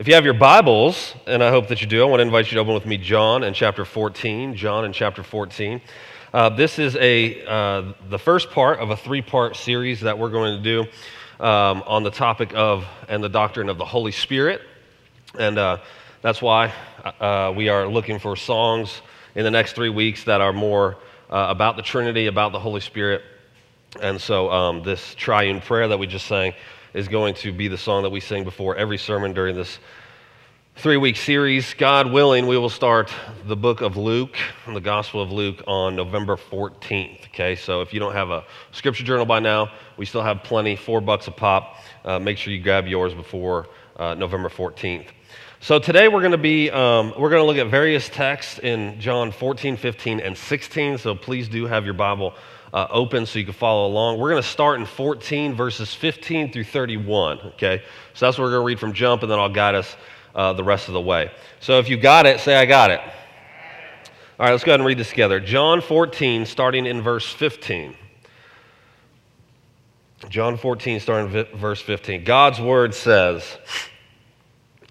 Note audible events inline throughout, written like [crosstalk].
If you have your Bibles, and I hope that you do, I want to invite you to open with me John in chapter 14. John in chapter 14. Uh, this is a, uh, the first part of a three part series that we're going to do um, on the topic of and the doctrine of the Holy Spirit. And uh, that's why uh, we are looking for songs in the next three weeks that are more uh, about the Trinity, about the Holy Spirit. And so um, this triune prayer that we just sang is going to be the song that we sing before every sermon during this three week series. God willing, we will start the book of Luke, the Gospel of Luke, on November 14th. Okay, so if you don't have a scripture journal by now, we still have plenty, four bucks a pop. Uh, make sure you grab yours before uh, November 14th. So today we're going to be um, we're going to look at various texts in John 14, 15, and 16. So please do have your Bible uh, open so you can follow along. We're going to start in 14, verses 15 through 31. Okay, so that's what we're going to read from John, and then I'll guide us uh, the rest of the way. So if you got it, say I got it. All right, let's go ahead and read this together. John 14, starting in verse 15. John 14, starting in verse 15. God's word says,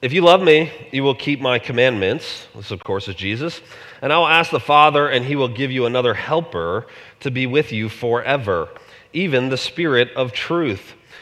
If you love me, you will keep my commandments. This, of course, is Jesus. And I will ask the Father, and he will give you another helper to be with you forever, even the Spirit of truth,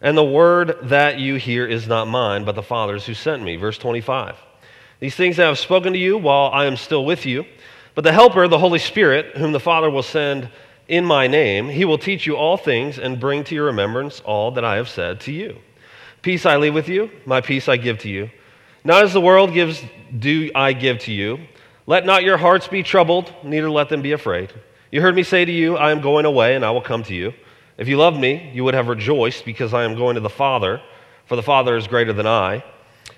And the word that you hear is not mine, but the Father's who sent me. Verse 25. These things I have spoken to you while I am still with you. But the Helper, the Holy Spirit, whom the Father will send in my name, he will teach you all things and bring to your remembrance all that I have said to you. Peace I leave with you, my peace I give to you. Not as the world gives, do I give to you. Let not your hearts be troubled, neither let them be afraid. You heard me say to you, I am going away, and I will come to you. If you loved me, you would have rejoiced because I am going to the Father, for the Father is greater than I.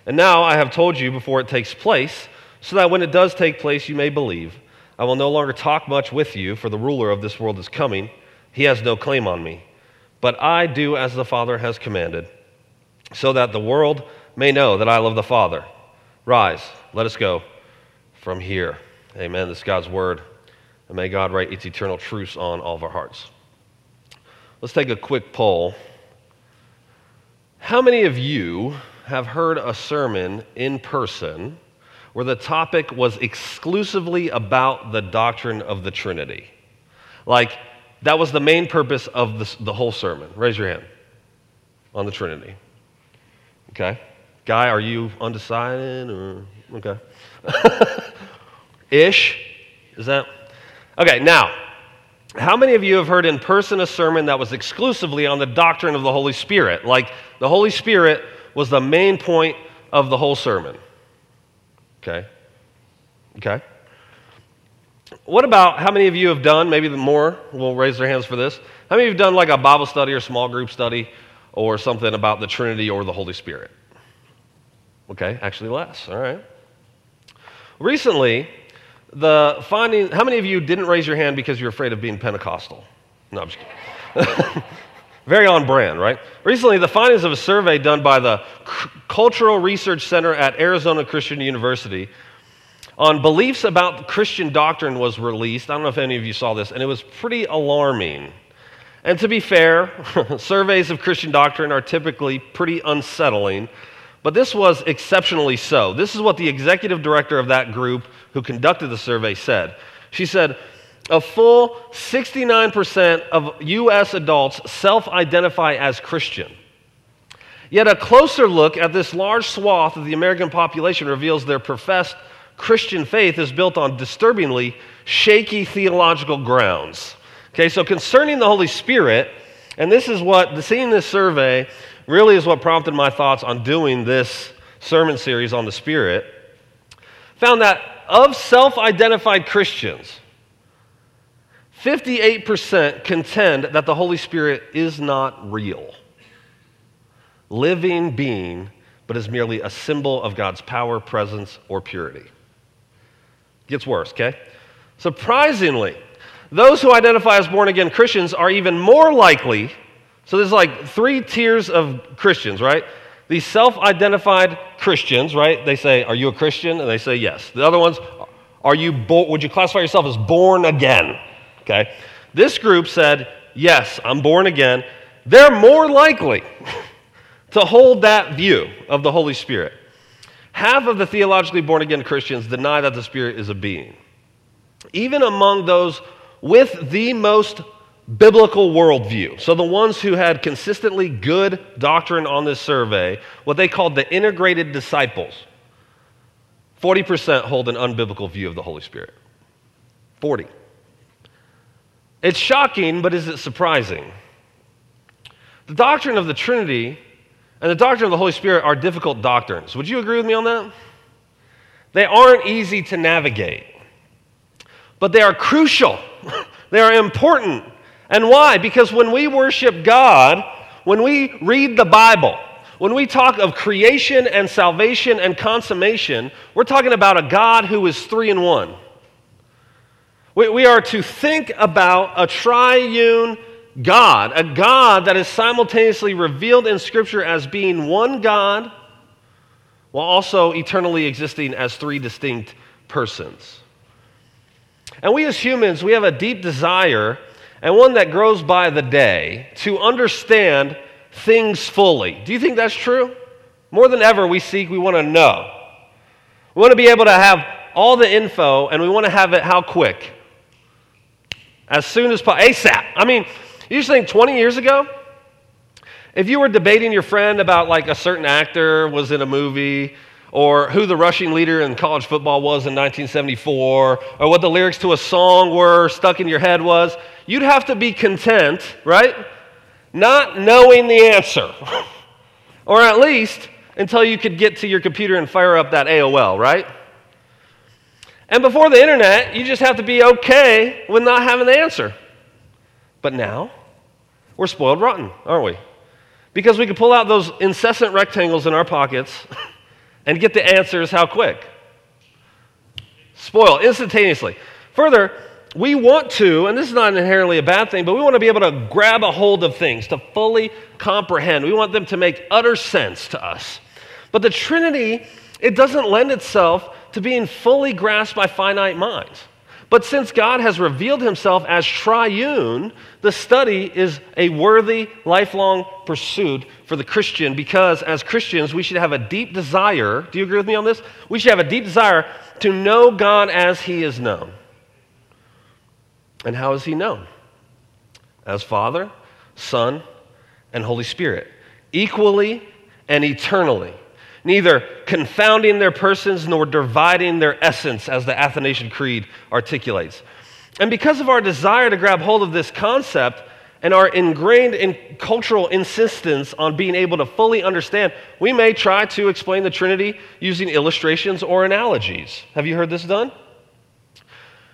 And now I have told you before it takes place, so that when it does take place, you may believe. I will no longer talk much with you, for the ruler of this world is coming. He has no claim on me. But I do as the Father has commanded, so that the world may know that I love the Father. Rise, let us go from here. Amen. This is God's word. And may God write its eternal truths on all of our hearts. Let's take a quick poll. How many of you have heard a sermon in person where the topic was exclusively about the doctrine of the Trinity? Like, that was the main purpose of the, whole sermon. Raise your hand on the Trinity. Okay. Guy, are you undecided or okay? [laughs] Ish? Is that? Okay, now, how many of you have heard in person a sermon that was exclusively on the doctrine of the Holy Spirit? Like the Holy Spirit was the main point of the whole sermon. Okay? Okay? What about how many of you have done, maybe more will raise their hands for this? How many of you have done like a Bible study or small group study or something about the Trinity or the Holy Spirit? Okay, actually less. All right. Recently, the finding, how many of you didn't raise your hand because you're afraid of being Pentecostal? No, I'm just kidding. [laughs] Very on brand, right? Recently, the findings of a survey done by the C- Cultural Research Center at Arizona Christian University on beliefs about Christian doctrine was released. I don't know if any of you saw this, and it was pretty alarming. And to be fair, [laughs] surveys of Christian doctrine are typically pretty unsettling, but this was exceptionally so. This is what the executive director of that group who conducted the survey said. She said, a full 69% of U.S. adults self identify as Christian. Yet a closer look at this large swath of the American population reveals their professed Christian faith is built on disturbingly shaky theological grounds. Okay, so concerning the Holy Spirit, and this is what, seeing this survey really is what prompted my thoughts on doing this sermon series on the Spirit, found that of self identified Christians, 58% contend that the Holy Spirit is not real, living being, but is merely a symbol of God's power, presence, or purity. Gets worse, okay? Surprisingly, those who identify as born again Christians are even more likely. So there's like three tiers of Christians, right? These self identified Christians, right? They say, Are you a Christian? And they say, Yes. The other ones, Are you, would you classify yourself as born again? Okay. This group said, Yes, I'm born again. They're more likely [laughs] to hold that view of the Holy Spirit. Half of the theologically born again Christians deny that the Spirit is a being. Even among those with the most biblical worldview. So, the ones who had consistently good doctrine on this survey, what they called the integrated disciples, 40% hold an unbiblical view of the Holy Spirit. 40. It's shocking, but is it surprising? The doctrine of the Trinity and the doctrine of the Holy Spirit are difficult doctrines. Would you agree with me on that? They aren't easy to navigate, but they are crucial. [laughs] they are important. And why? Because when we worship God, when we read the Bible, when we talk of creation and salvation and consummation, we're talking about a God who is three in one. We, we are to think about a triune God, a God that is simultaneously revealed in Scripture as being one God while also eternally existing as three distinct persons. And we as humans, we have a deep desire and one that grows by the day to understand things fully. Do you think that's true? More than ever, we seek, we want to know. We want to be able to have all the info, and we want to have it how quick? As soon as possible. ASAP. I mean, you just think 20 years ago, if you were debating your friend about like a certain actor was in a movie, or who the rushing leader in college football was in 1974, or what the lyrics to a song were stuck in your head was, you'd have to be content, right? Not knowing the answer. [laughs] or at least until you could get to your computer and fire up that AOL, right? And before the internet, you just have to be okay with not having the answer. But now, we're spoiled rotten, aren't we? Because we can pull out those incessant rectangles in our pockets [laughs] and get the answers how quick? Spoil instantaneously. Further, we want to, and this is not inherently a bad thing, but we want to be able to grab a hold of things, to fully comprehend. We want them to make utter sense to us. But the Trinity, it doesn't lend itself to being fully grasped by finite minds. But since God has revealed himself as triune, the study is a worthy, lifelong pursuit for the Christian because as Christians, we should have a deep desire. Do you agree with me on this? We should have a deep desire to know God as he is known. And how is he known? As Father, Son, and Holy Spirit, equally and eternally neither confounding their persons nor dividing their essence, as the Athanasian Creed articulates. And because of our desire to grab hold of this concept and our ingrained in cultural insistence on being able to fully understand, we may try to explain the Trinity using illustrations or analogies. Have you heard this done?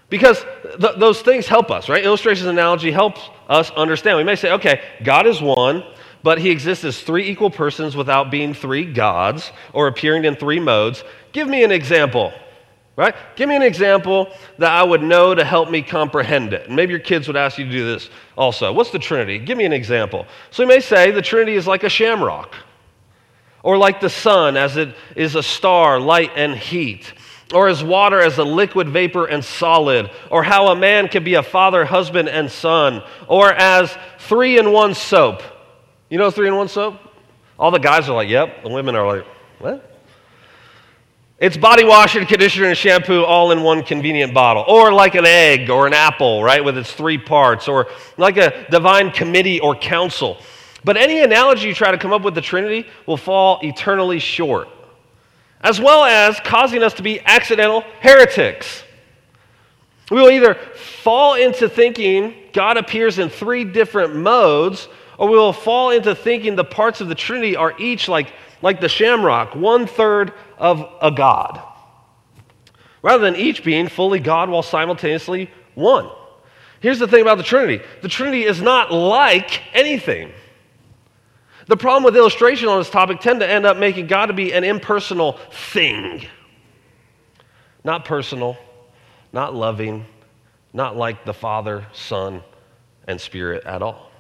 Because th- those things help us, right? Illustrations and analogy helps us understand. We may say, okay, God is one, but he exists as three equal persons without being three gods or appearing in three modes. Give me an example, right? Give me an example that I would know to help me comprehend it. And maybe your kids would ask you to do this also. What's the Trinity? Give me an example. So you may say the Trinity is like a shamrock, or like the sun as it is a star, light and heat or as water as a liquid vapor and solid, or how a man can be a father, husband, and son, or as three in one soap. You know three in one soap? All the guys are like, yep. The women are like, what? It's body wash and conditioner and shampoo all in one convenient bottle. Or like an egg or an apple, right, with its three parts. Or like a divine committee or council. But any analogy you try to come up with the Trinity will fall eternally short. as well as causing us to be accidental heretics. We will either fall into thinking God appears in three different modes, or we will fall into thinking the parts of the Trinity are each like, like the shamrock, one third of a God, rather than each being fully God while simultaneously one. Here's the thing about the Trinity the Trinity is not like anything. The problem with illustration on this topic tend to end up making God to be an impersonal thing. Not personal, not loving, not like the Father, Son, and Spirit at all.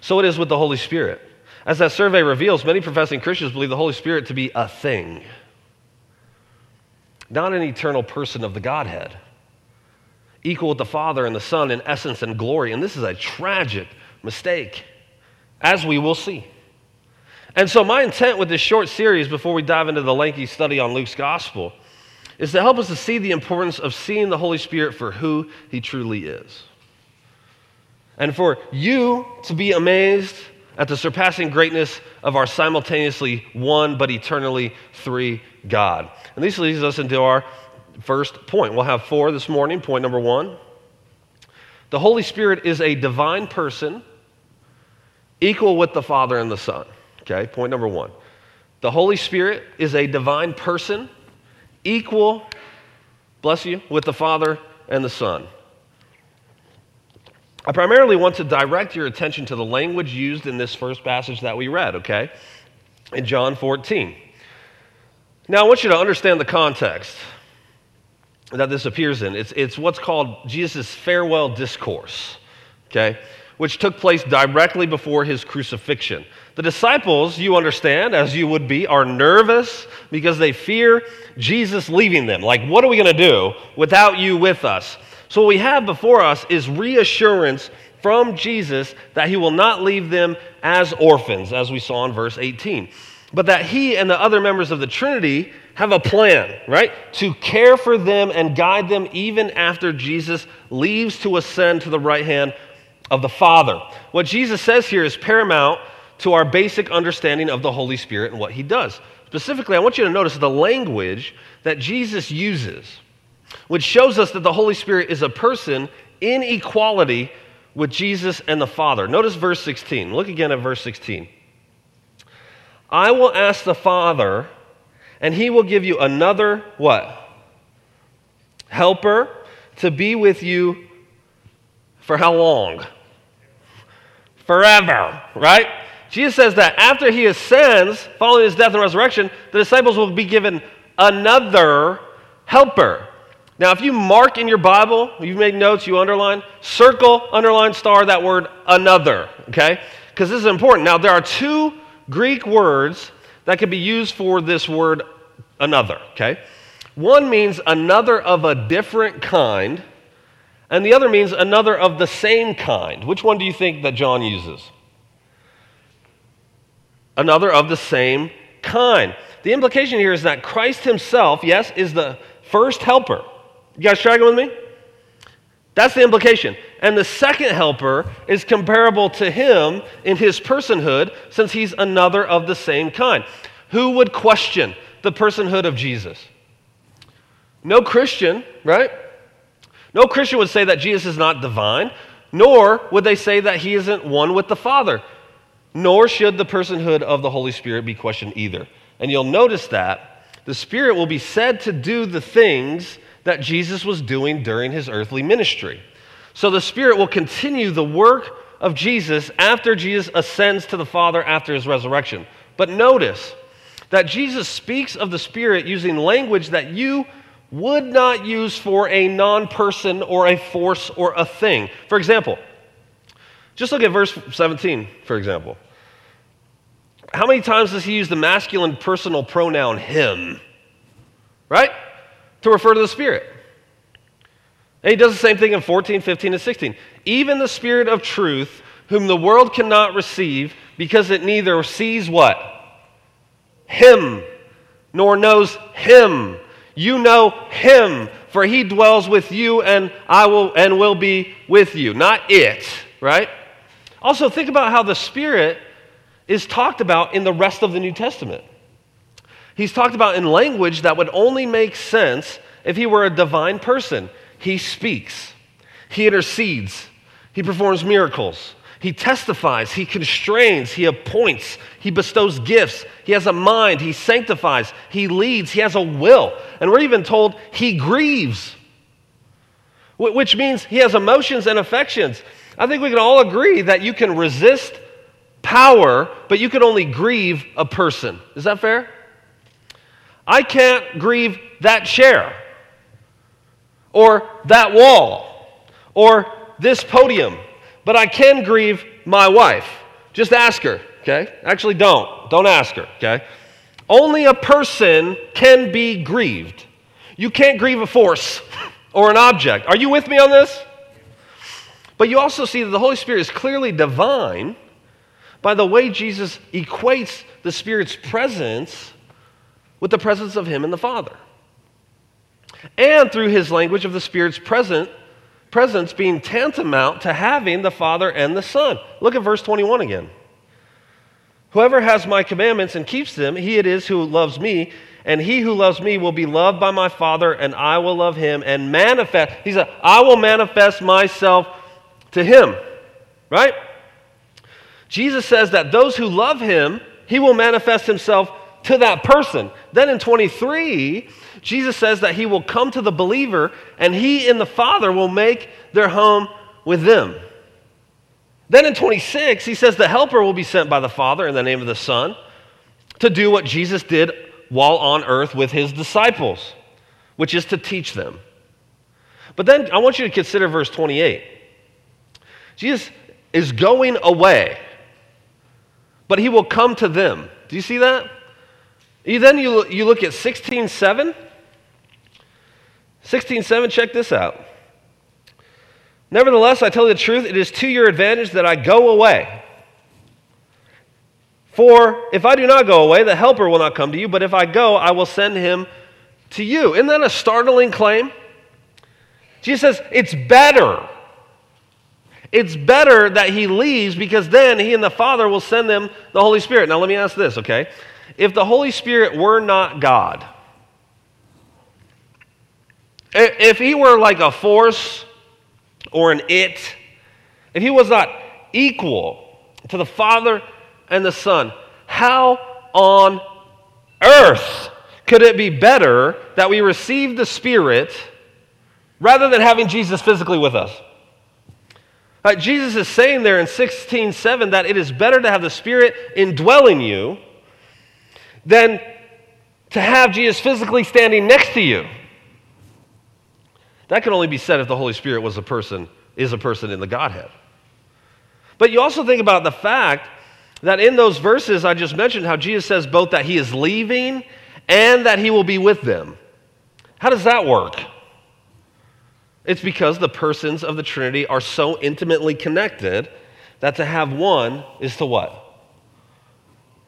So it is with the Holy Spirit. As that survey reveals, many professing Christians believe the Holy Spirit to be a thing, not an eternal person of the Godhead equal with the Father and the Son in essence and glory. And this is a tragic mistake, as we will see. And so, my intent with this short series, before we dive into the lengthy study on Luke's gospel, is to help us to see the importance of seeing the Holy Spirit for who he truly is. And for you to be amazed at the surpassing greatness of our simultaneously one but eternally three God. And this leads us into our first point. We'll have four this morning. Point number one the Holy Spirit is a divine person equal with the Father and the Son. Okay, point number one. The Holy Spirit is a divine person equal, bless you, with the Father and the Son. I primarily want to direct your attention to the language used in this first passage that we read, okay? In John 14. Now, I want you to understand the context that this appears in. It's, it's what's called Jesus' farewell discourse, okay, which took place directly before his crucifixion. The disciples, you understand, as you would be, are nervous because they fear Jesus leaving them. Like, what are we going to do without you with us? So, what we have before us is reassurance from Jesus that he will not leave them as orphans, as we saw in verse 18, but that he and the other members of the Trinity have a plan, right? To care for them and guide them even after Jesus leaves to ascend to the right hand of the Father. What Jesus says here is paramount to our basic understanding of the Holy Spirit and what he does. Specifically, I want you to notice the language that Jesus uses, which shows us that the Holy Spirit is a person in equality with Jesus and the Father. Notice verse 16. Look again at verse 16. I will ask the Father and he will give you another what? Helper to be with you for how long? Forever, right? Jesus says that after he ascends, following his death and resurrection, the disciples will be given another helper. Now, if you mark in your Bible, you've made notes, you underline, circle, underline, star that word another, okay? Because this is important. Now, there are two Greek words that can be used for this word another, okay? One means another of a different kind, and the other means another of the same kind. Which one do you think that John uses? Another of the same kind. The implication here is that Christ himself, yes, is the first helper. You guys tracking with me? That's the implication. And the second helper is comparable to him in his personhood since he's another of the same kind. Who would question the personhood of Jesus? No Christian, right? No Christian would say that Jesus is not divine, nor would they say that he isn't one with the Father. Nor should the personhood of the Holy Spirit be questioned either. And you'll notice that the Spirit will be said to do the things that Jesus was doing during his earthly ministry. So the Spirit will continue the work of Jesus after Jesus ascends to the Father after his resurrection. But notice that Jesus speaks of the Spirit using language that you would not use for a non person or a force or a thing. For example, just look at verse 17, for example. How many times does he use the masculine personal pronoun him? Right? To refer to the Spirit. And he does the same thing in 14, 15, and 16. Even the Spirit of truth, whom the world cannot receive because it neither sees what? Him, nor knows him. You know him, for he dwells with you and I will and will be with you. Not it, right? Also think about how the Spirit is talked about in the rest of the New Testament. He's talked about in language that would only make sense if he were a divine person. He speaks, he intercedes, he performs miracles, he testifies, he constrains, he appoints, he bestows gifts, he has a mind, he sanctifies, he leads, he has a will. And we're even told he grieves, which means he has emotions and affections. I think we can all agree that you can resist power, but you can only grieve a person. Is that fair? I can't grieve that chair, or that wall, or this podium, but I can grieve my wife. Just ask her, okay? Actually, don't. Don't ask her, okay? Only a person can be grieved. You can't grieve a force [laughs] or an object. Are you with me on this? But you also see that the Holy Spirit is clearly divine by the way Jesus equates the Spirit's presence with the presence of Him and the Father. And through his language of the Spirit's present, presence being tantamount to having the Father and the Son. Look at verse 21 again. Whoever has my commandments and keeps them, he it is who loves me, and he who loves me will be loved by my Father, and I will love him and manifest. He said, I will manifest myself to him. Right? Jesus says that those who love him, he will manifest himself to that person. Then in 23, Jesus says that he will come to the believer and he and the Father will make their home with them. Then in 26, he says the helper will be sent by the Father in the name of the Son to do what Jesus did while on earth with his disciples, which is to teach them. But then I want you to consider verse 28. Jesus is going away, but he will come to them. Do you see that? You, then you, you look at 16.7. 16.7, check this out. Nevertheless, I tell you the truth, it is to your advantage that I go away. For if I do not go away, the helper will not come to you, but if I go, I will send him to you. Isn't that a startling claim? Jesus says, it's better. It's better that he leaves because then he and the Father will send them the Holy Spirit. Now, let me ask this, okay? If the Holy Spirit were not God, if he were like a force or an it, if he was not equal to the Father and the Son, how on earth could it be better that we receive the Spirit rather than having Jesus physically with us? Uh, Jesus is saying there in 16:7 that it is better to have the Spirit indwelling you than to have Jesus physically standing next to you. That can only be said if the Holy Spirit was a person, is a person in the Godhead. But you also think about the fact that in those verses I just mentioned, how Jesus says both that he is leaving and that he will be with them. How does that work? It's because the persons of the Trinity are so intimately connected that to have one is to what?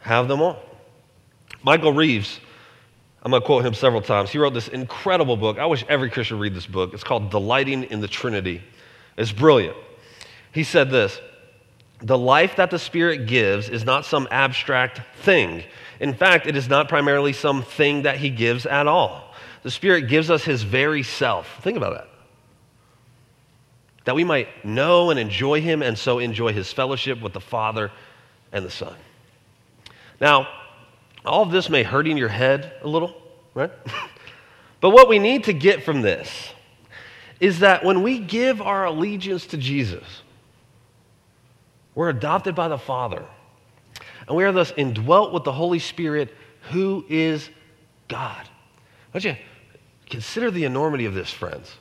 Have them all. Michael Reeves I'm going to quote him several times. He wrote this incredible book. I wish every Christian read this book. It's called Delighting in the Trinity. It's brilliant. He said this The life that the Spirit gives is not some abstract thing. In fact, it is not primarily some thing that He gives at all. The Spirit gives us His very self. Think about that. That we might know and enjoy Him and so enjoy His fellowship with the Father and the Son. Now, all of this may hurting your head a little, right? [laughs] but what we need to get from this is that when we give our allegiance to Jesus, we're adopted by the Father, and we are thus indwelt with the Holy Spirit, who is God. Don't you consider the enormity of this, friends?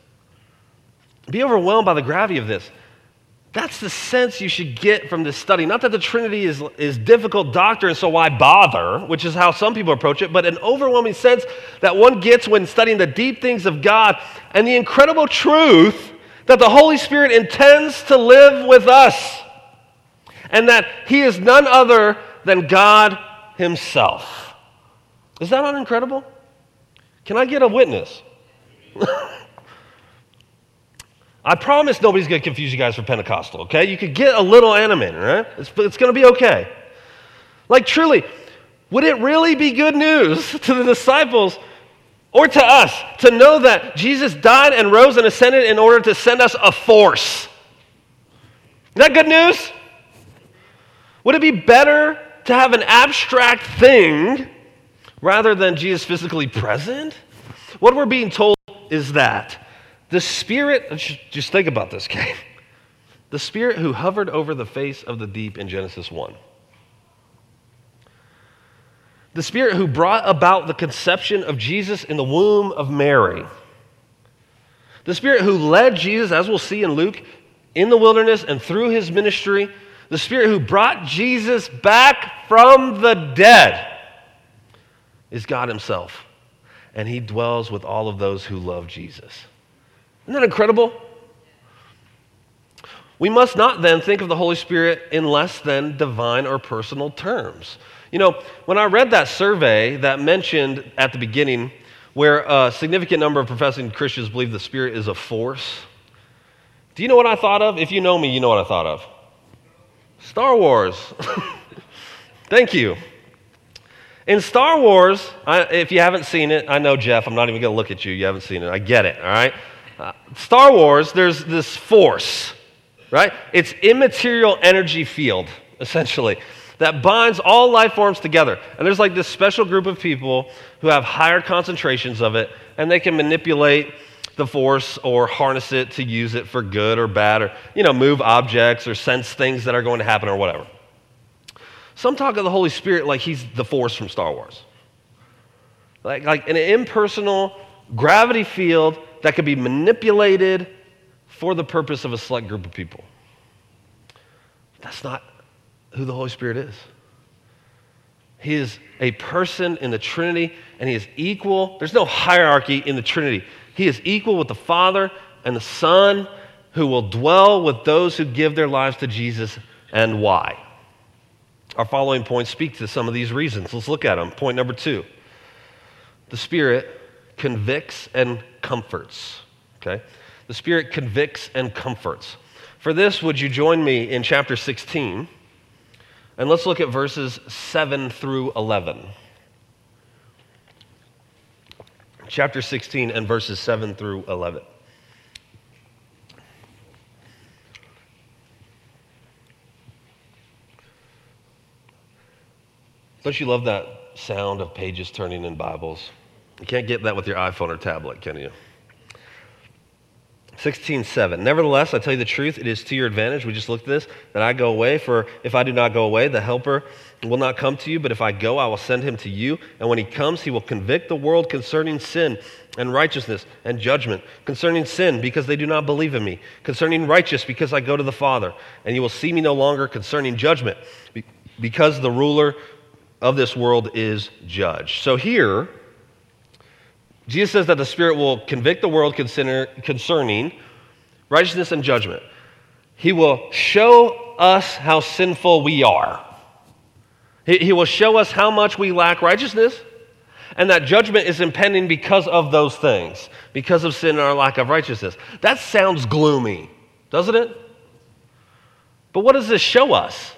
Be overwhelmed by the gravity of this. That's the sense you should get from this study. Not that the Trinity is, is difficult doctrine, so why bother, which is how some people approach it, but an overwhelming sense that one gets when studying the deep things of God and the incredible truth that the Holy Spirit intends to live with us and that He is none other than God Himself. Is that not incredible? Can I get a witness? [laughs] I promise nobody's going to confuse you guys for Pentecostal, okay? You could get a little animated, right? It's, it's going to be okay. Like, truly, Would it really be good news [laughs] to the disciples or to us to know that Jesus died and rose and ascended in order to send us a force? Is that good news? Would it be better to have an abstract thing rather than Jesus physically present? What we're being told is that the Spirit, just think about this, okay? The Spirit who hovered over the face of the deep in Genesis 1 the Spirit who brought about the conception of Jesus in the womb of Mary. The Spirit who led Jesus, as we'll see in Luke, in the wilderness and through his ministry. The Spirit who brought Jesus back from the dead is God Himself. And He dwells with all of those who love Jesus. Isn't that incredible? We must not then think of the Holy Spirit in less than divine or personal terms. You know, when I read that survey that mentioned at the beginning where a significant number of professing Christians believe the Spirit is a force, do you know what I thought of? If you know me, you know what I thought of. Star Wars. [laughs] Thank you. In Star Wars, I, if you haven't seen it, I know, Jeff, I'm not even going to look at you. You haven't seen it. I get it, all right? Star Wars, there's this force, right? It's immaterial energy field, essentially that binds all life forms together. And there's like this special group of people who have higher concentrations of it, and they can manipulate the force or harness it to use it for good or bad, or, you know, move objects or sense things that are going to happen or whatever. Some talk of the Holy Spirit like he's the force from Star Wars. Like, like an impersonal gravity field that could be manipulated for the purpose of a select group of people. That's not who the Holy Spirit is. He is a person in the Trinity, and he is equal. There's no hierarchy in the Trinity. He is equal with the Father and the Son, who will dwell with those who give their lives to Jesus, and why. Our following points speak to some of these reasons. Let's look at them. Point number two the Spirit convicts and comforts. Okay? The Spirit convicts and comforts. For this, would you join me in chapter 16? And let's look at verses 7 through 11. Chapter 16 and verses 7 through 11. Don't you love that sound of pages turning in Bibles? You can't get that with your iPhone or tablet, can you? 16:7. Nevertheless, I tell you the truth, it is to your advantage. We just looked at this that I go away, for if I do not go away, the helper will not come to you, but if I go, I will send him to you. And when he comes, he will convict the world concerning sin and righteousness and judgment. Concerning sin, because they do not believe in me. Concerning righteous, because I go to the Father, and you will see me no longer. Concerning judgment, because the ruler of this world is judged. So here, Jesus says that the Spirit will convict the world concerning righteousness and judgment. He will show us how sinful we are. He, will show us how much we lack righteousness and that judgment is impending because of those things, because of sin and our lack of righteousness. That sounds gloomy, doesn't it? But what does this show us?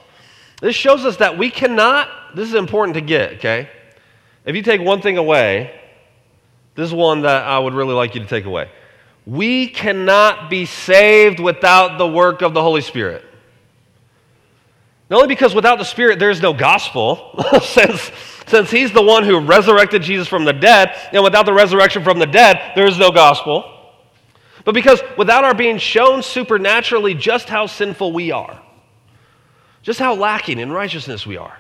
This shows us that we cannot, this is important to get, okay? If you take one thing away, this is one that I would really like you to take away. We cannot be saved without the work of the Holy Spirit. Not only because without the Spirit there's no gospel, [laughs] since, since He's the one who resurrected Jesus from the dead, and without the resurrection from the dead, there is no gospel. But because without our being shown supernaturally just how sinful we are, just how lacking in righteousness we are,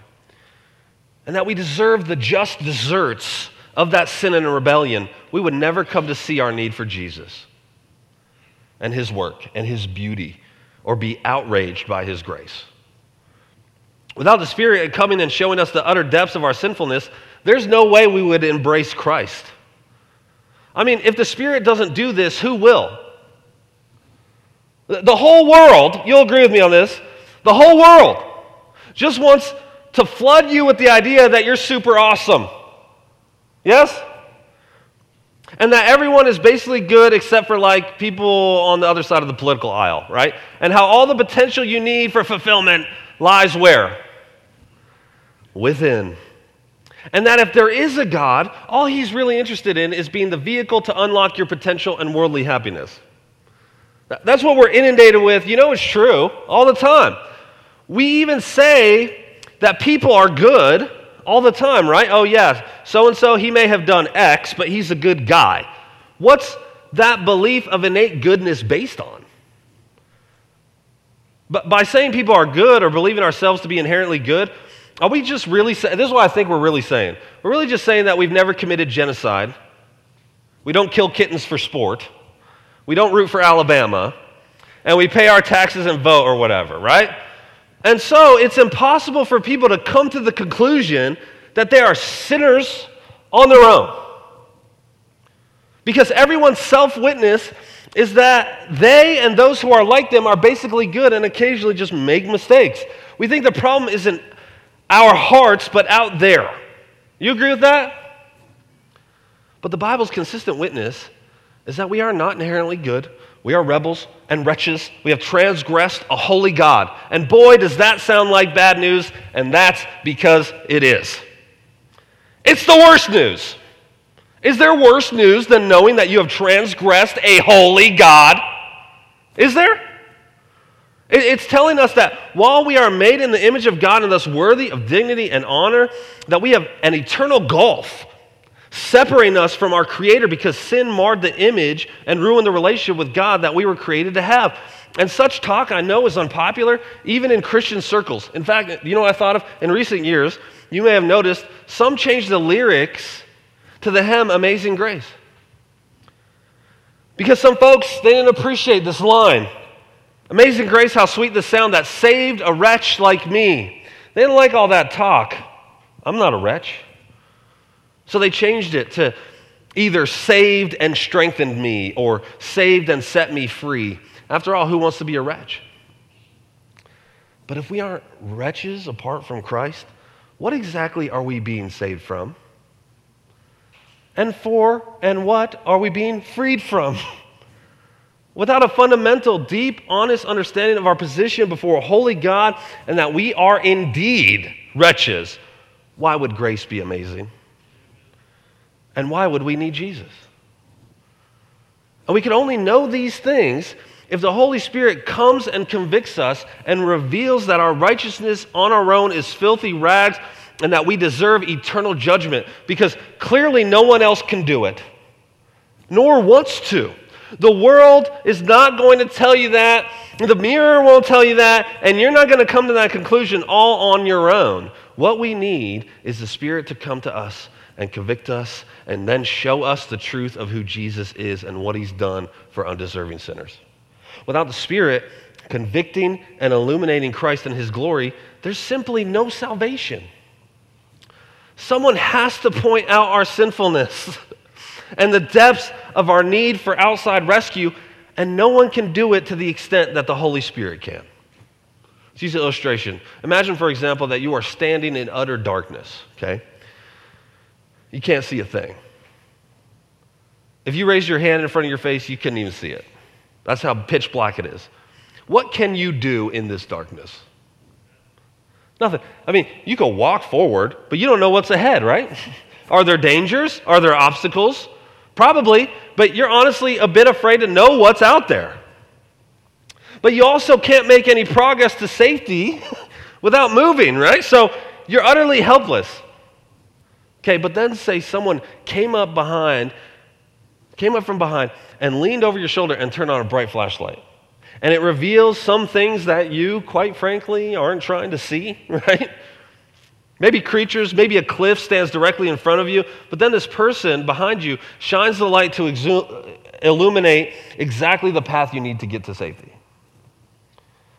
and that we deserve the just deserts of that sin and rebellion, we would never come to see our need for Jesus and his work and his beauty or be outraged by his grace. Without the Spirit coming and showing us the utter depths of our sinfulness, there's no way we would embrace Christ. I mean, if the Spirit doesn't do this, who will? The whole world, you'll agree with me on this, the whole world just wants to flood you with the idea that you're super awesome. Yes? And that everyone is basically good except for like people on the other side of the political aisle, right? And how all the potential you need for fulfillment lies where? Within. And that if there is a God, all he's really interested in is being the vehicle to unlock your potential and worldly happiness. That's what we're inundated with. You know, it's true all the time. We even say that people are good all the time, right? Oh, yeah, so and so, he may have done X, but he's a good guy. What's that belief of innate goodness based on? But by saying people are good or believing ourselves to be inherently good, are we just really saying, this is what I think we're really saying. We're really just saying that we've never committed genocide. We don't kill kittens for sport. We don't root for Alabama. And we pay our taxes and vote or whatever, right? And so it's impossible for people to come to the conclusion that they are sinners on their own. Because everyone's self witness is that they and those who are like them are basically good and occasionally just make mistakes. We think the problem isn't our hearts, but out there. You agree with that? But the Bible's consistent witness is that we are not inherently good. We are rebels and wretches. We have transgressed a holy God. And boy, does that sound like bad news, and that's because it is. It's the worst news. Is there worse news than knowing that you have transgressed a holy God? Is there? It's telling us that while we are made in the image of God and thus worthy of dignity and honor, that we have an eternal gulf separating us from our Creator because sin marred the image and ruined the relationship with God that we were created to have. And such talk I know is unpopular, even in Christian circles. In fact, you know what I thought of? In recent years, you may have noticed some changed the lyrics to the hymn Amazing Grace. Because some folks, they didn't appreciate this line. Amazing grace, how sweet the sound that saved a wretch like me. They didn't like all that talk. I'm not a wretch. So they changed it to either saved and strengthened me or saved and set me free. After all, who wants to be a wretch? But if we aren't wretches apart from Christ, what exactly are we being saved from? And for and what are we being freed from? [laughs] Without a fundamental, deep, honest understanding of our position before a holy God and that we are indeed wretches, why would grace be amazing? And why would we need Jesus? And we can only know these things if the Holy Spirit comes and convicts us and reveals that our righteousness on our own is filthy rags and that we deserve eternal judgment because clearly no one else can do it, nor wants to. The world is not going to tell you that. The mirror won't tell you that. And you're not going to come to that conclusion all on your own. What we need is the Spirit to come to us and convict us and then show us the truth of who Jesus is and what he's done for undeserving sinners. Without the Spirit convicting and illuminating Christ and his glory, there's simply no salvation. Someone has to point out our sinfulness. [laughs] and the depths of our need for outside rescue, and no one can do it to the extent that the Holy Spirit can. Let's use an illustration. Imagine, for example, that you are standing in utter darkness, okay? You can't see a thing. If you raise your hand in front of your face, you couldn't even see it. That's how pitch black it is. What can you do in this darkness? Nothing. I mean, you can walk forward, but you don't know what's ahead, right? [laughs] Are there dangers? Are there obstacles? Probably, but you're honestly a bit afraid to know what's out there. But you also can't make any progress to safety [laughs] without moving, right? So you're utterly helpless. Okay, but then say someone came up behind, came up from behind, and leaned over your shoulder and turned on a bright flashlight. And it reveals some things that you, quite frankly, aren't trying to see, [laughs] right? Maybe creatures, maybe a cliff stands directly in front of you, but then this person behind you shines the light to exu- illuminate exactly the path you need to get to safety.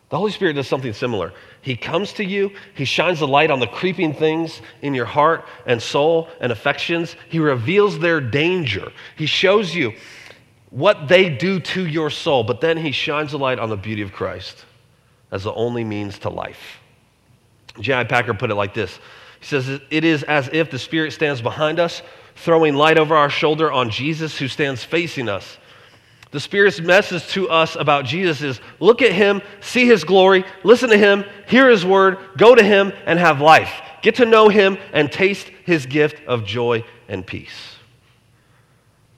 The Holy Spirit does something similar. He comes to you, He shines the light on the creeping things in your heart and soul and affections. He reveals their danger. He shows you what they do to your soul, but then He shines the light on the beauty of Christ as the only means to life. J.I. Packer put it like this He says, It is as if the Spirit stands behind us, throwing light over our shoulder on Jesus who stands facing us. The Spirit's message to us about Jesus is look at him, see his glory, listen to him, hear his word, go to him, and have life. Get to know him and taste his gift of joy and peace.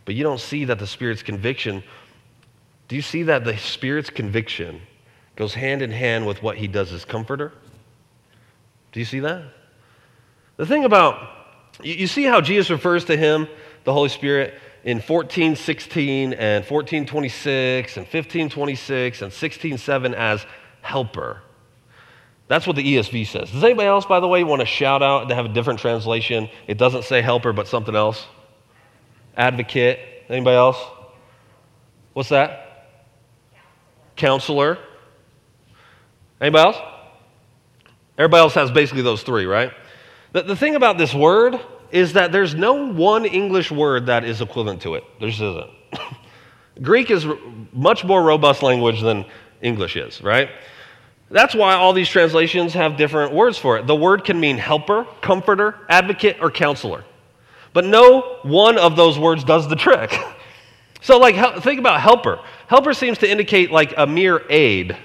But you don't see that the Spirit's conviction, do you see that the Spirit's conviction goes hand in hand with what he does as comforter? Do you see that? The thing about, you see how Jesus refers to him, the Holy Spirit, in 1416 and 1426 and 1526 and 16:7 as helper. That's what the ESV says. Does anybody else, by the way, want to shout out to have a different translation? It doesn't say helper, but something else. Advocate. Anybody else? What's that? Counselor. Anybody else? Everybody else has basically those three, right? The, the thing about this word is that there's no one English word that is equivalent to it. There just isn't. [laughs] Greek is much more robust language than English is, right? That's why all these translations have different words for it. The word can mean helper, comforter, advocate, or counselor. But no one of those words does the trick. [laughs] So, like, think about helper. Helper seems to indicate like a mere aid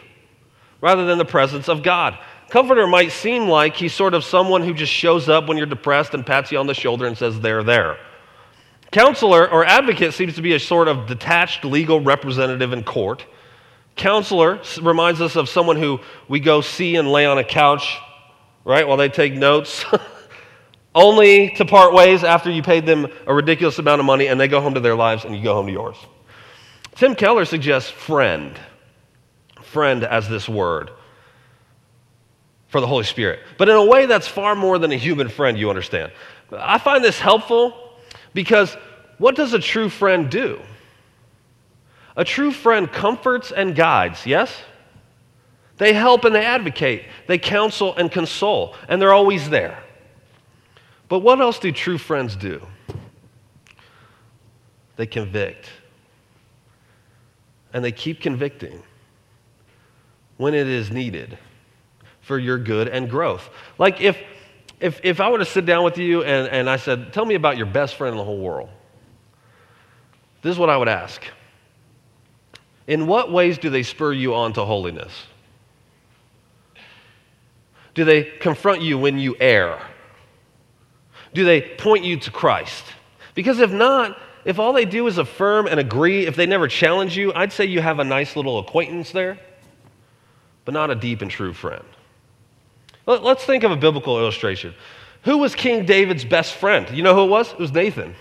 rather than the presence of God. Comforter might seem like he's sort of someone who just shows up when you're depressed and pats you on the shoulder and says, They're there. Counselor or advocate seems to be a sort of detached legal representative in court. Counselor reminds us of someone who we go see and lay on a couch, right, while they take notes, [laughs] only to part ways after you paid them a ridiculous amount of money and they go home to their lives and you go home to yours. Tim Keller suggests friend, friend as this word for the Holy Spirit, but in a way that's far more than a human friend, you understand. I find this helpful because what does a true friend do? A true friend comforts and guides, yes? They help and they advocate, they counsel and console, and they're always there. But what else do true friends do? They convict. And they keep convicting when it is needed for your good and growth. Like if, if, if I were to sit down with you and, and I said, Tell me about your best friend in the whole world, this is what I would ask. In what ways do they spur you on to holiness? Do they confront you when you err? Do they point you to Christ? Because if not, if all they do is affirm and agree, if they never challenge you, I'd say you have a nice little acquaintance there, but not a deep and true friend. Let's think of a biblical illustration. Who was King David's best friend? You know who it was? It was Nathan.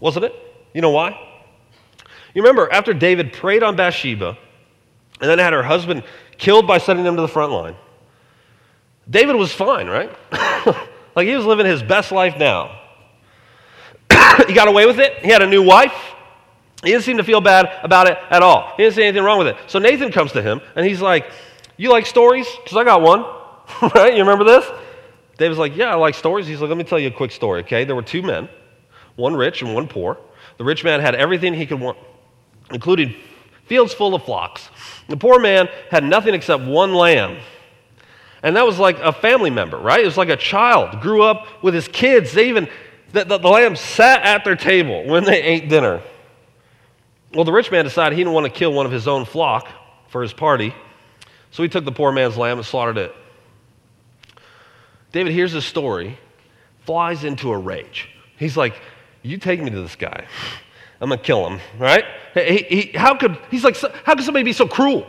Wasn't it? You know why? You remember after David preyed on Bathsheba and then had her husband killed by sending him to the front line, David was fine, right? [laughs] like he was living his best life now. [coughs] he got away with it. He had a new wife. He didn't seem to feel bad about it at all. He didn't see anything wrong with it. So Nathan comes to him and he's like, you like stories? Because I got one. [laughs] right? You remember this? David's like, Yeah, I like stories. He's like, Let me tell you a quick story, okay? There were two men, one rich and one poor. The rich man had everything he could want, including fields full of flocks. The poor man had nothing except one lamb. And that was like a family member, right? It was like a child, grew up with his kids. They even, the, the, the lamb sat at their table when they ate dinner. Well, the rich man decided he didn't want to kill one of his own flock for his party. So he took the poor man's lamb and slaughtered it. David hears this story, flies into a rage. He's like, You take me to this guy. I'm going to kill him, right? He, he, how could, he's like, How could somebody be so cruel?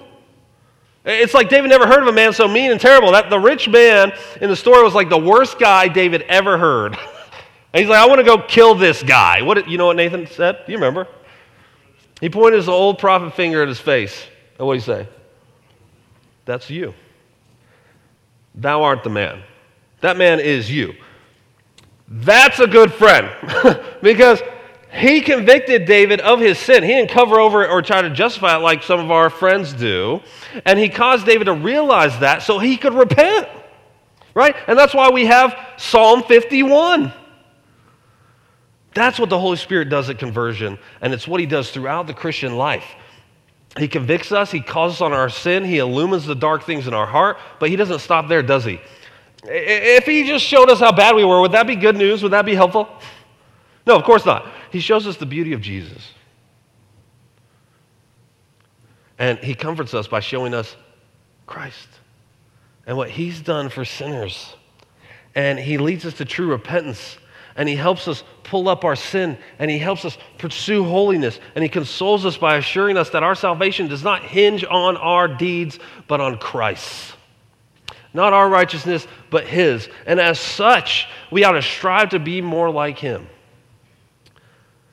It's like David never heard of a man so mean and terrible. That the rich man in the story was like the worst guy David ever heard. and [laughs] he's like, I want to go kill this guy. What you know what Nathan said? Do you remember? He pointed his old prophet finger at his face. What did he say? That's you. Thou art the man. That man is you. That's a good friend [laughs] because he convicted David of his sin. He didn't cover over or try to justify it like some of our friends do. And he caused David to realize that so he could repent. Right? And that's why we have Psalm 51. That's what the Holy Spirit does at conversion, and it's what he does throughout the Christian life. He convicts us, He calls us on our sin, He illumines the dark things in our heart, but He doesn't stop there, does He? If He just showed us how bad we were, would that be good news? Would that be helpful? No, of course not. He shows us the beauty of Jesus. And he comforts us by showing us Christ and what he's done for sinners. And he leads us to true repentance. And he helps us pull up our sin. And he helps us pursue holiness. And he consoles us by assuring us that our salvation does not hinge on our deeds, but on Christ. Not our righteousness, but his. And as such, we ought to strive to be more like him.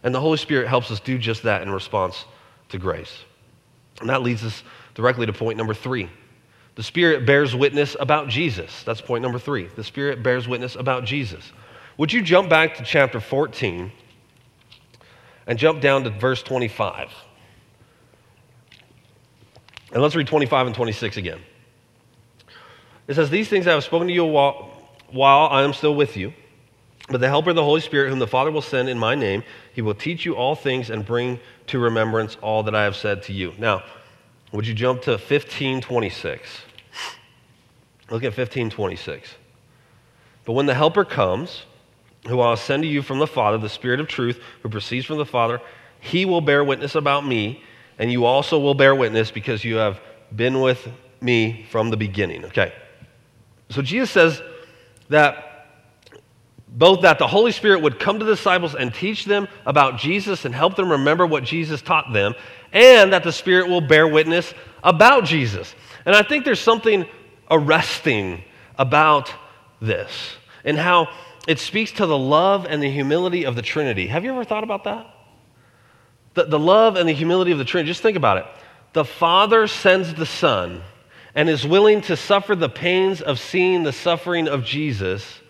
And the Holy Spirit helps us do just that in response to grace. And that leads us directly to point number three. The Spirit bears witness about Jesus. That's point number three. The Spirit bears witness about Jesus. Would you jump back to chapter 14 and jump down to verse 25? And let's read 25 and 26 again. It says, These things I have spoken to you while, I am still with you. But the Helper, the Holy Spirit, whom the Father will send in my name, he will teach you all things and bring to remembrance all that I have said to you. Now, would you jump to 1526? Look at 1526. But when the Helper comes, who I'll send to you from the Father, the Spirit of truth, who proceeds from the Father, he will bear witness about me, and you also will bear witness because you have been with me from the beginning. Okay. So Jesus says that both that the Holy Spirit would come to the disciples and teach them about Jesus and help them remember what Jesus taught them, and that the Spirit will bear witness about Jesus. And I think there's something arresting about this and how it speaks to the love and the humility of the Trinity. Have you ever thought about that? The, the love and the humility of the Trinity. Just think about it. The Father sends the Son and is willing to suffer the pains of seeing the suffering of Jesus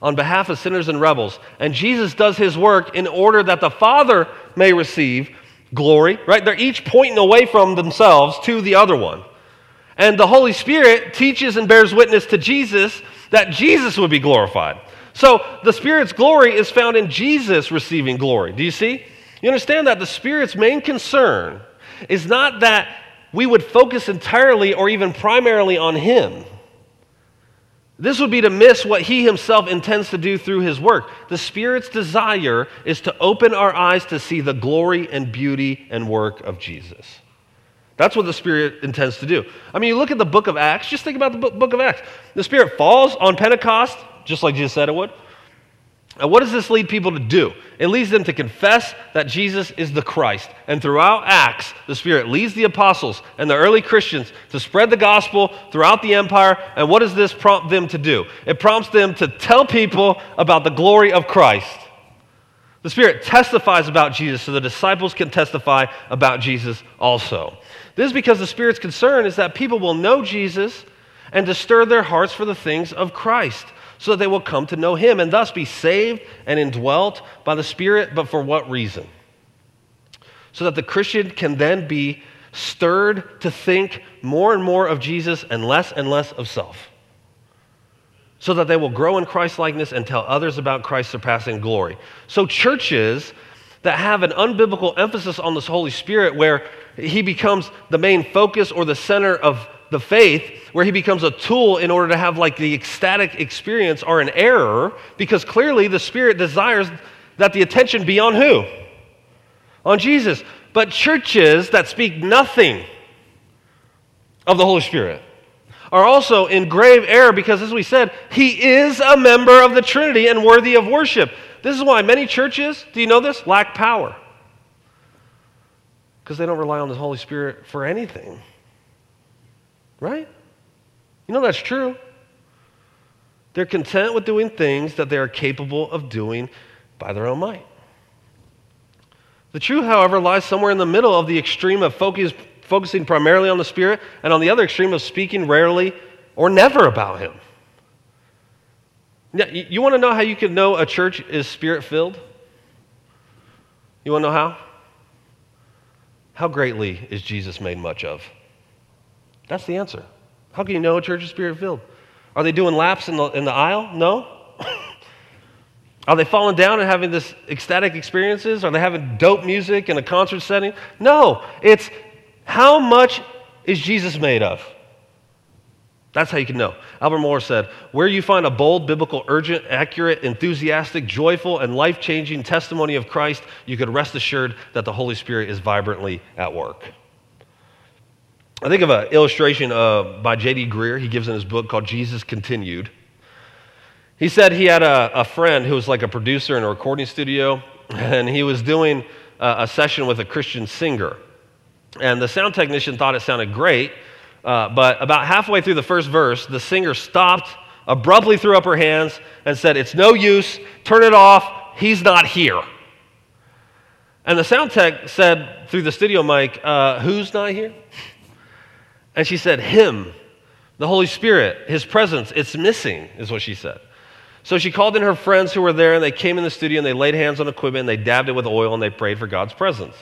on behalf of sinners and rebels. And Jesus does his work in order that the Father may receive glory, right? They're each pointing away from themselves to the other one. And the Holy Spirit teaches and bears witness to Jesus that Jesus would be glorified. So the Spirit's glory is found in Jesus receiving glory. Do you see? You understand that the Spirit's main concern is not that we would focus entirely or even primarily on Him. This would be to miss what he himself intends to do through his work. The Spirit's desire is to open our eyes to see the glory and beauty and work of Jesus. That's what the Spirit intends to do. I mean, you look at the book of Acts, just think about the book of Acts. The Spirit falls on Pentecost, just like Jesus said it would. And what does this lead people to do? It leads them to confess that Jesus is the Christ. And throughout Acts, the Spirit leads the apostles and the early Christians to spread the gospel throughout the empire. And what does this prompt them to do? It prompts them to tell people about the glory of Christ. The Spirit testifies about Jesus so the disciples can testify about Jesus also. This is because the Spirit's concern is that people will know Jesus and to stir their hearts for the things of Christ so that they will come to know him and thus be saved and indwelt by the Spirit. But for what reason? So that the Christian can then be stirred to think more and more of Jesus and less and less of self. So that they will grow in Christ likeness and tell others about Christ's surpassing glory. So, churches that have an unbiblical emphasis on this Holy Spirit, where he becomes the main focus or the center of the faith where he becomes a tool in order to have like the ecstatic experience are an error because clearly the spirit desires that the attention be on who? On jesus. But churches that speak nothing of the holy spirit are also in grave error because as we said he is a member of the trinity and worthy of worship. This is why many churches do you know this? Lack power. Because they don't rely on the holy spirit for anything Right? You know that's true. They're content with doing things that they are capable of doing by their own might. The truth, however, lies somewhere in the middle of the extreme of focus, focusing primarily on the Spirit and on the other extreme of speaking rarely or never about Him. Now, you want to know how you can know a church is spirit filled? You want to know how? How greatly is Jesus made much of? That's the answer. How can you know a church is spirit filled? Are they doing laps in the, in the aisle? No. [laughs] Are they falling down and having this ecstatic experiences? Are they having dope music in a concert setting? No. It's how much is Jesus made of? That's how you can know. Albert Mohler said, Where you find a bold, biblical, urgent, accurate, enthusiastic, joyful, and life changing testimony of Christ, you could rest assured that the Holy Spirit is vibrantly at work. I think of an illustration uh, by J.D. Greear, he gives in his book called Jesus Continued. He said he had a, a friend who was like a producer in a recording studio, and he was doing a, a session with a Christian singer. And the sound technician thought it sounded great, uh, but about halfway through the first verse, the singer stopped, abruptly threw up her hands, and said, It's no use, turn it off, he's not here. And the sound tech said through the studio mic, uh, Who's not here? And she said, Him, the Holy Spirit, His presence, it's missing, is what she said. So she called in her friends who were there, and they came in the studio and they laid hands on equipment, and they dabbed it with oil, and they prayed for God's presence.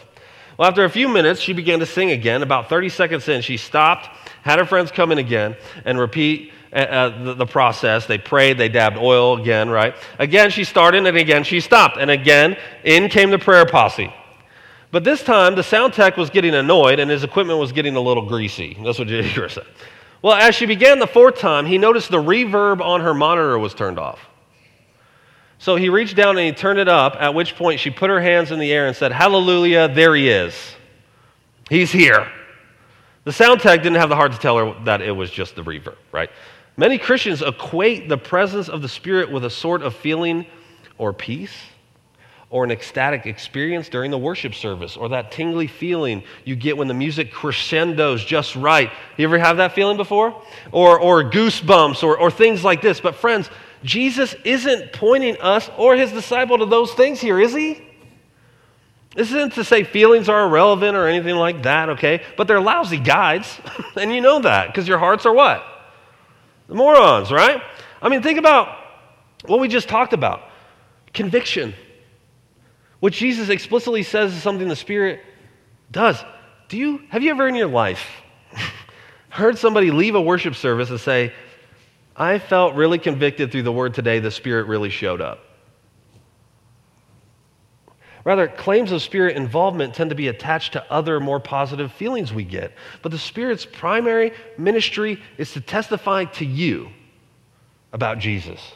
Well, after a few minutes, she began to sing again. About 30 seconds in, she stopped, had her friends come in again, and repeat uh, uh, the, the, process. They prayed, they dabbed oil again, right? Again, she started, and again, she stopped. And again, in came the prayer posse. But this time, the sound tech was getting annoyed, and his equipment was getting a little greasy. That's what J.D. said. Well, as she began the fourth time, he noticed the reverb on her monitor was turned off. So he reached down and he turned it up, at which point she put her hands in the air and said, Hallelujah, there he is. He's here. The sound tech didn't have the heart to tell her that it was just the reverb, right? Many Christians equate the presence of the Spirit with a sort of feeling or peace or an ecstatic experience during the worship service or that tingly feeling you get when the music crescendos just right. You ever have that feeling before? Or, or goosebumps or, or things like this. But, friends, Jesus isn't pointing us or his disciple to those things here, is he? This isn't to say feelings are irrelevant or anything like that, okay? But they're lousy guides, [laughs] and you know that because your hearts are what? The morons, right? I mean, think about what we just talked about conviction. What Jesus explicitly says is something the Spirit does. Do you, have you ever in your life [laughs] heard somebody leave a worship service and say, I felt really convicted through the word today, the Spirit really showed up. Rather, claims of Spirit involvement tend to be attached to other more positive feelings we get. But the Spirit's primary ministry is to testify to you about Jesus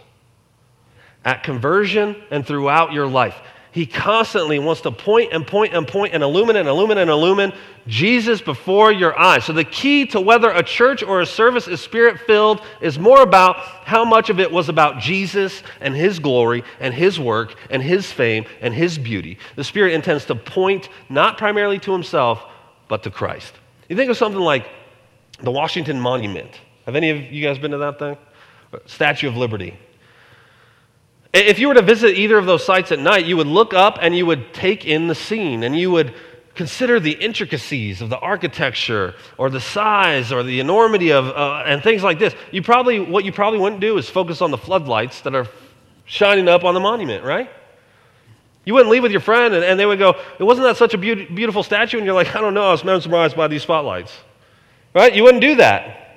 at conversion and throughout your life. He constantly wants to point and point and point and illumine and illumine and illumine Jesus before your eyes. So, the key to whether a church or a service is spirit filled is more about how much of it was about Jesus and His glory and His work and His fame and His beauty. The Spirit intends to point not primarily to Himself, but to Christ. You think of something like the Washington Monument. Have any of you guys been to that thing? Statue of Liberty. If you were to visit either of those sites at night, you would look up and you would take in the scene and you would consider the intricacies of the architecture or the size or the enormity of uh, and things like this. You probably what you probably wouldn't do is focus on the floodlights that are shining up on the monument, right? You wouldn't leave with your friend and, and they would go, "It wasn't that such a be- beautiful statue?" And you're like, "I don't know. I was mesmerized by these spotlights." Right? You wouldn't do that.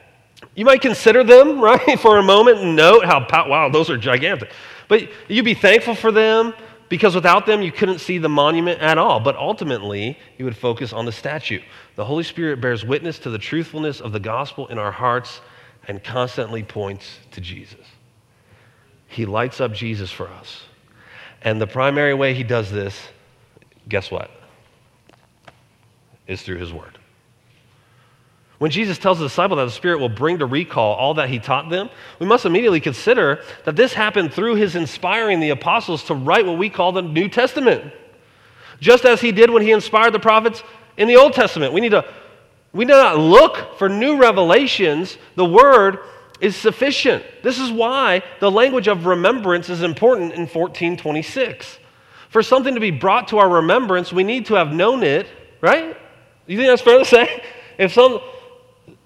You might consider them, [laughs] right, for a moment and note how, wow, those are gigantic. But you'd be thankful for them because without them, you couldn't see the monument at all. But ultimately, you would focus on the statue. The Holy Spirit bears witness to the truthfulness of the gospel in our hearts and constantly points to Jesus. He lights up Jesus for us. And the primary way he does this, guess what? Is through his word. When Jesus tells the disciple that the Spirit will bring to recall all that he taught them, we must immediately consider that this happened through his inspiring the apostles to write what we call the New Testament. Just as he did when he inspired the prophets in the Old Testament. We need to we do not look for new revelations. The word is sufficient. This is why the language of remembrance is important in 1426. For something to be brought to our remembrance, we need to have known it, right? You think that's fair to say? If some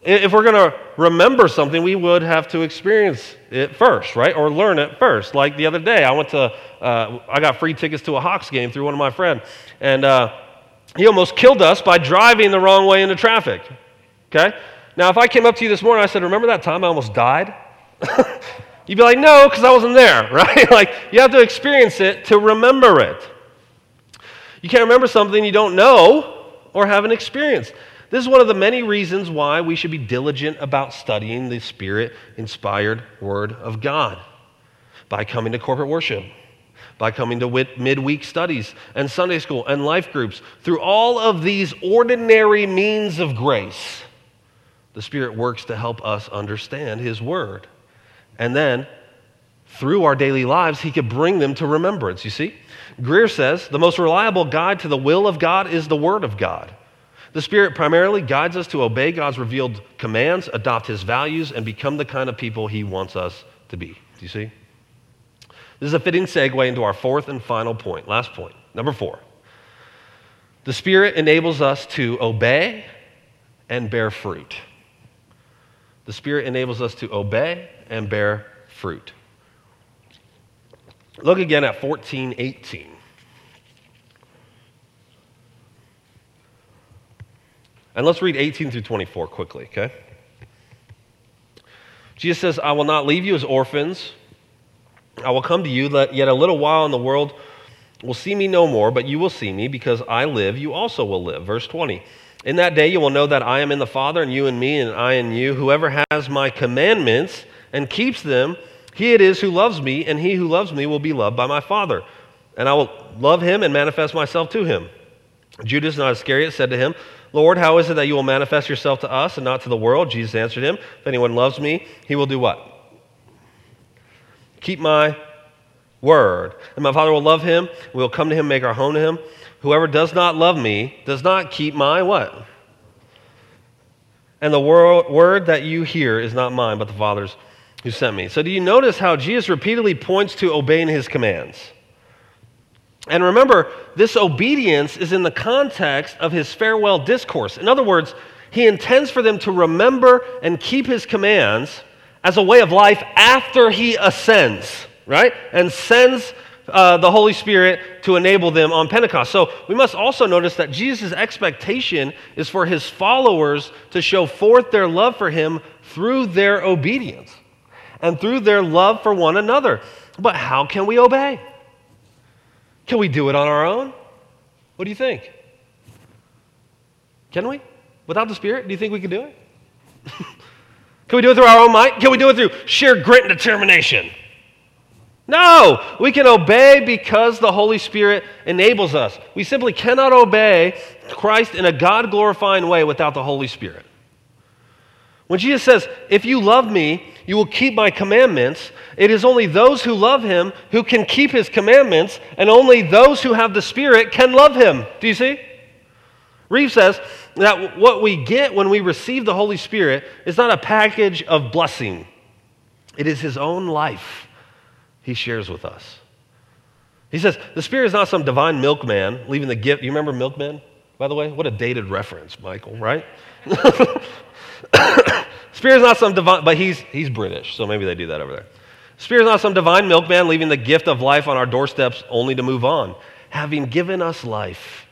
if we're going to remember something, we would have to experience it first, right? Or learn it first. Like the other day, I went to, uh, I got free tickets to a Hawks game through one of my friends. And uh, he almost killed us by driving the wrong way into traffic. Okay? Now, if I came up to you this morning, I said, Remember that time I almost died? [laughs] You'd be like, No, because I wasn't there, [laughs] right? like, you have to experience it to remember it. You can't remember something you don't know or haven't experienced. This is one of the many reasons why we should be diligent about studying the Spirit inspired Word of God by coming to corporate worship, by coming to midweek studies and Sunday school and life groups. Through all of these ordinary means of grace, the Spirit works to help us understand His Word. And then, through our daily lives, He could bring them to remembrance. You see? Greear says the most reliable guide to the will of God is the Word of God. The Spirit primarily guides us to obey God's revealed commands, adopt His values, and become the kind of people He wants us to be. Do you see? This is a fitting segue into our fourth and final point, last point, number four. The Spirit enables us to obey and bear fruit. The Spirit enables us to obey and bear fruit. Look again at 1418. And let's read 18 through 24 quickly, okay? Jesus says, I will not leave you as orphans. I will come to you, yet a little while in the world will see me no more, but you will see me because I live, you also will live. Verse 20. In that day you will know that I am in the Father, and you in me, and I in you. Whoever has my commandments and keeps them, he it is who loves me, and he who loves me will be loved by my Father. And I will love him and manifest myself to him. Judas, not Iscariot, said to him, Lord, how is it that you will manifest yourself to us and not to the world? Jesus answered him, If anyone loves me, he will do what? Keep my word. And my Father will love him. We will come to him, make our home to him. Whoever does not love me does not keep my what? And the word, word that you hear is not mine, but the Father's who sent me. So, do you notice how Jesus repeatedly points to obeying his commands? And remember, this obedience is in the context of his farewell discourse. In other words, he intends for them to remember and keep his commands as a way of life after he ascends, right? And sends uh, the Holy Spirit to enable them on Pentecost. So we must also notice that Jesus' expectation is for his followers to show forth their love for him through their obedience and through their love for one another. But how can we obey? Can we do it on our own? What do you think? Can we? Without the Spirit, do you think we can do it? [laughs] can we do it through our own might? Can we do it through sheer grit and determination? No, we can obey because the Holy Spirit enables us. We simply cannot obey Christ in a God glorifying way without the Holy Spirit. When Jesus says, If you love me, you will keep my commandments, it is only those who love him who can keep his commandments, and only those who have the Spirit can love him. Do you see? Reeve says that what we get when we receive the Holy Spirit is not a package of blessing, it is his own life he shares with us. He says, The Spirit is not some divine milkman leaving the gift. You remember milkman, by the way? What a dated reference, Michael, right? [laughs] Is not some divine, but he's, he's British, so maybe they do that over there. Is not some divine milkman leaving the gift of life on our doorsteps only to move on. Having given us life,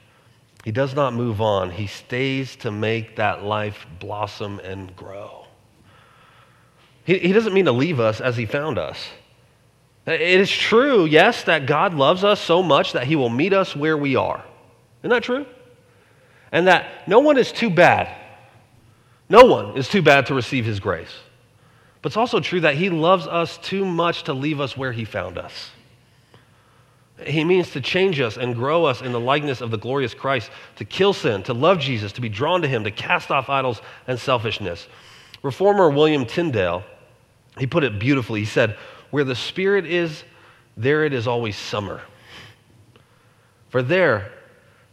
he does not move on. He stays to make that life blossom and grow. He, he doesn't mean to leave us as he found us. It is true, yes, that God loves us so much that he will meet us where we are. Isn't that true? And that no one is too bad. No one is too bad to receive his grace. But it's also true that he loves us too much to leave us where he found us. He means to change us and grow us in the likeness of the glorious Christ, to kill sin, to love Jesus, to be drawn to him, to cast off idols and selfishness. Reformer William Tyndale, he put it beautifully. He said, where the Spirit is, there it is always summer. For there,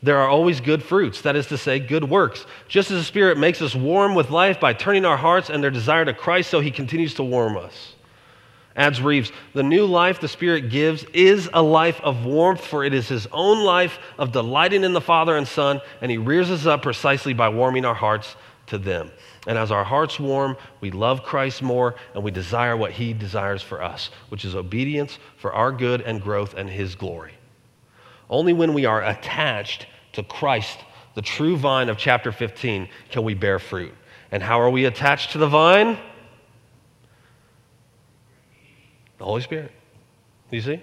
there are always good fruits, that is to say, good works. Just as the Spirit makes us warm with life by turning our hearts and their desire to Christ, so He continues to warm us. Adds Reeves, the new life the Spirit gives is a life of warmth, for it is His own life of delighting in the Father and Son, and He rears us up precisely by warming our hearts to them. And as our hearts warm, we love Christ more and we desire what he desires for us, which is obedience for our good and growth and his glory. Only when we are attached to Christ, the true vine of chapter 15, can we bear fruit. And how are we attached to the vine? The Holy Spirit. You see?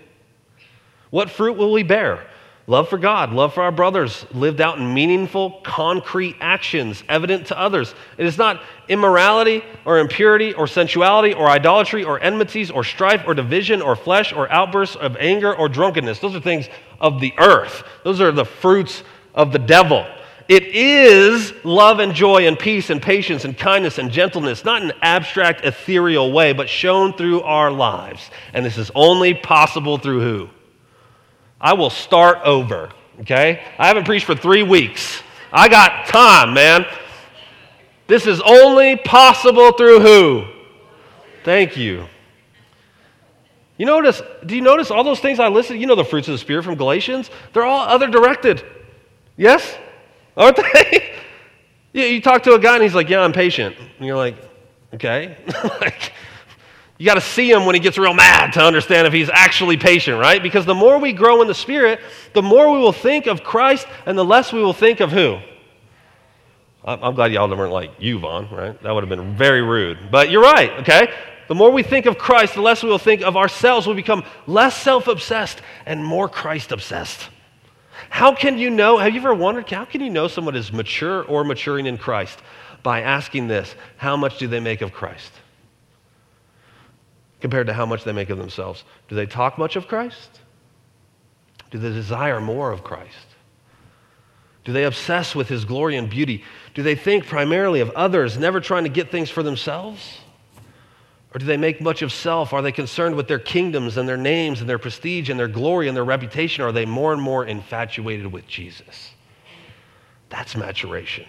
What fruit will we bear? Love for God, love for our brothers, lived out in meaningful, concrete actions evident to others. It is not immorality or impurity or sensuality or idolatry or enmities or strife or division or flesh or outbursts of anger or drunkenness. Those are things of the earth, those are the fruits of the devil. it is love and joy and peace and patience and kindness and gentleness, not in an abstract, ethereal way, but shown through our lives. And this is only possible through who? I will start over, okay? I haven't preached for three weeks. I got time, man. This is only possible through who? Thank you. You notice, do you notice all those things I listed? You know the fruits of the Spirit from Galatians? They're all other directed. Yes? Aren't they? [laughs] yeah, you talk to a guy and he's like, Yeah, I'm patient. And you're like, Okay. [laughs] like, you got to see him when he gets real mad to understand if he's actually patient, right? Because the more we grow in the Spirit, the more we will think of Christ and the less we will think of who? I'm glad y'all weren't like you, Vaughn, right? That would have been very rude. But you're right, okay? The more we think of Christ, the less we will think of ourselves. We'll become less self obsessed and more Christ obsessed. How can you know? Have you ever wondered, how can you know someone is mature or maturing in Christ? By asking this How much do they make of Christ? Compared to how much they make of themselves. Do they talk much of Christ? Do they desire more of Christ? Do they obsess with his glory and beauty? Do they think primarily of others, never trying to get things for themselves? Or do they make much of self? Are they concerned with their kingdoms and their names and their prestige and their glory and their reputation? Or are they more and more infatuated with Jesus? That's maturation.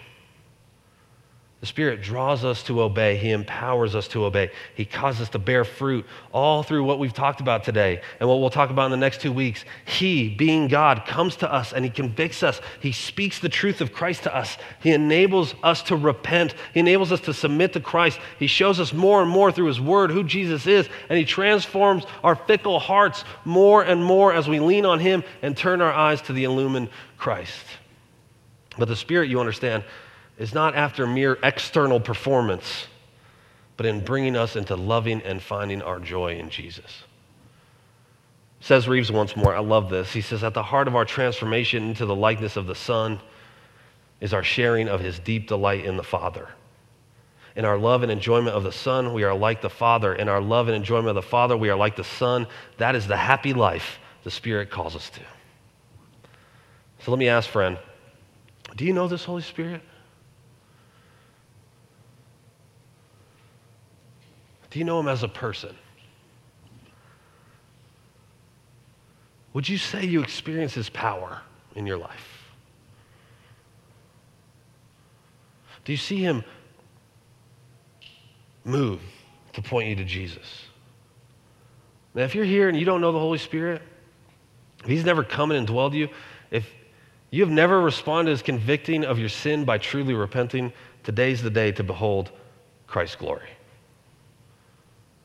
The Spirit draws us to obey. He empowers us to obey. He causes us to bear fruit all through what we've talked about today and what we'll talk about in the next two weeks. He, being God, comes to us and He convicts us. He speaks the truth of Christ to us. He enables us to repent. He enables us to submit to Christ. He shows us more and more through His Word who Jesus is, and He transforms our fickle hearts more and more as we lean on Him and turn our eyes to the illumined Christ. But the Spirit, you understand, is not after mere external performance, but in bringing us into loving and finding our joy in Jesus. Says Reeves once more, I love this. He says, At the heart of our transformation into the likeness of the Son is our sharing of his deep delight in the Father. In our love and enjoyment of the Son, we are like the Father. In our love and enjoyment of the Father, we are like the Son. That is the happy life the Spirit calls us to. So let me ask, friend, do you know this Holy Spirit? Do you know him as a person? Would you say you experience his power in your life? Do you see him move to point you to Jesus? Now, if you're here and you don't know the Holy Spirit, if he's never come and dwelled you, if you have never responded as convicting of your sin by truly repenting, today's the day to behold Christ's glory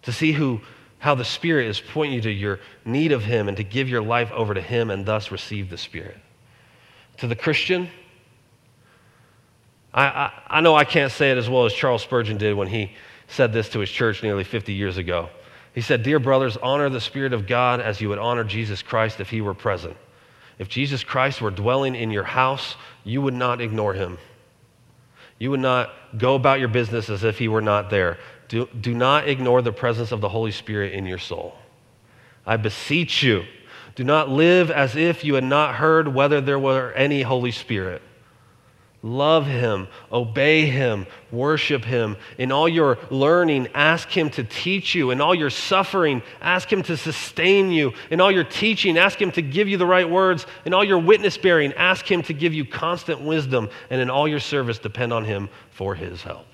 to see who, how the Spirit is pointing you to your need of Him and to give your life over to Him and thus receive the Spirit. To the Christian, I, I, I know I can't say it as well as Charles Spurgeon did when he said this to his church nearly 50 years ago. He said, Dear brothers, honor the Spirit of God as you would honor Jesus Christ if He were present. If Jesus Christ were dwelling in your house, you would not ignore Him. You would not go about your business as if He were not there. Do, do not ignore the presence of the Holy Spirit in your soul. I beseech you, do not live as if you had not heard whether there were any Holy Spirit. Love him, obey him, worship him. In all your learning, ask him to teach you. In all your suffering, ask him to sustain you. In all your teaching, ask him to give you the right words. In all your witness bearing, ask him to give you constant wisdom. And in all your service, depend on him for his help.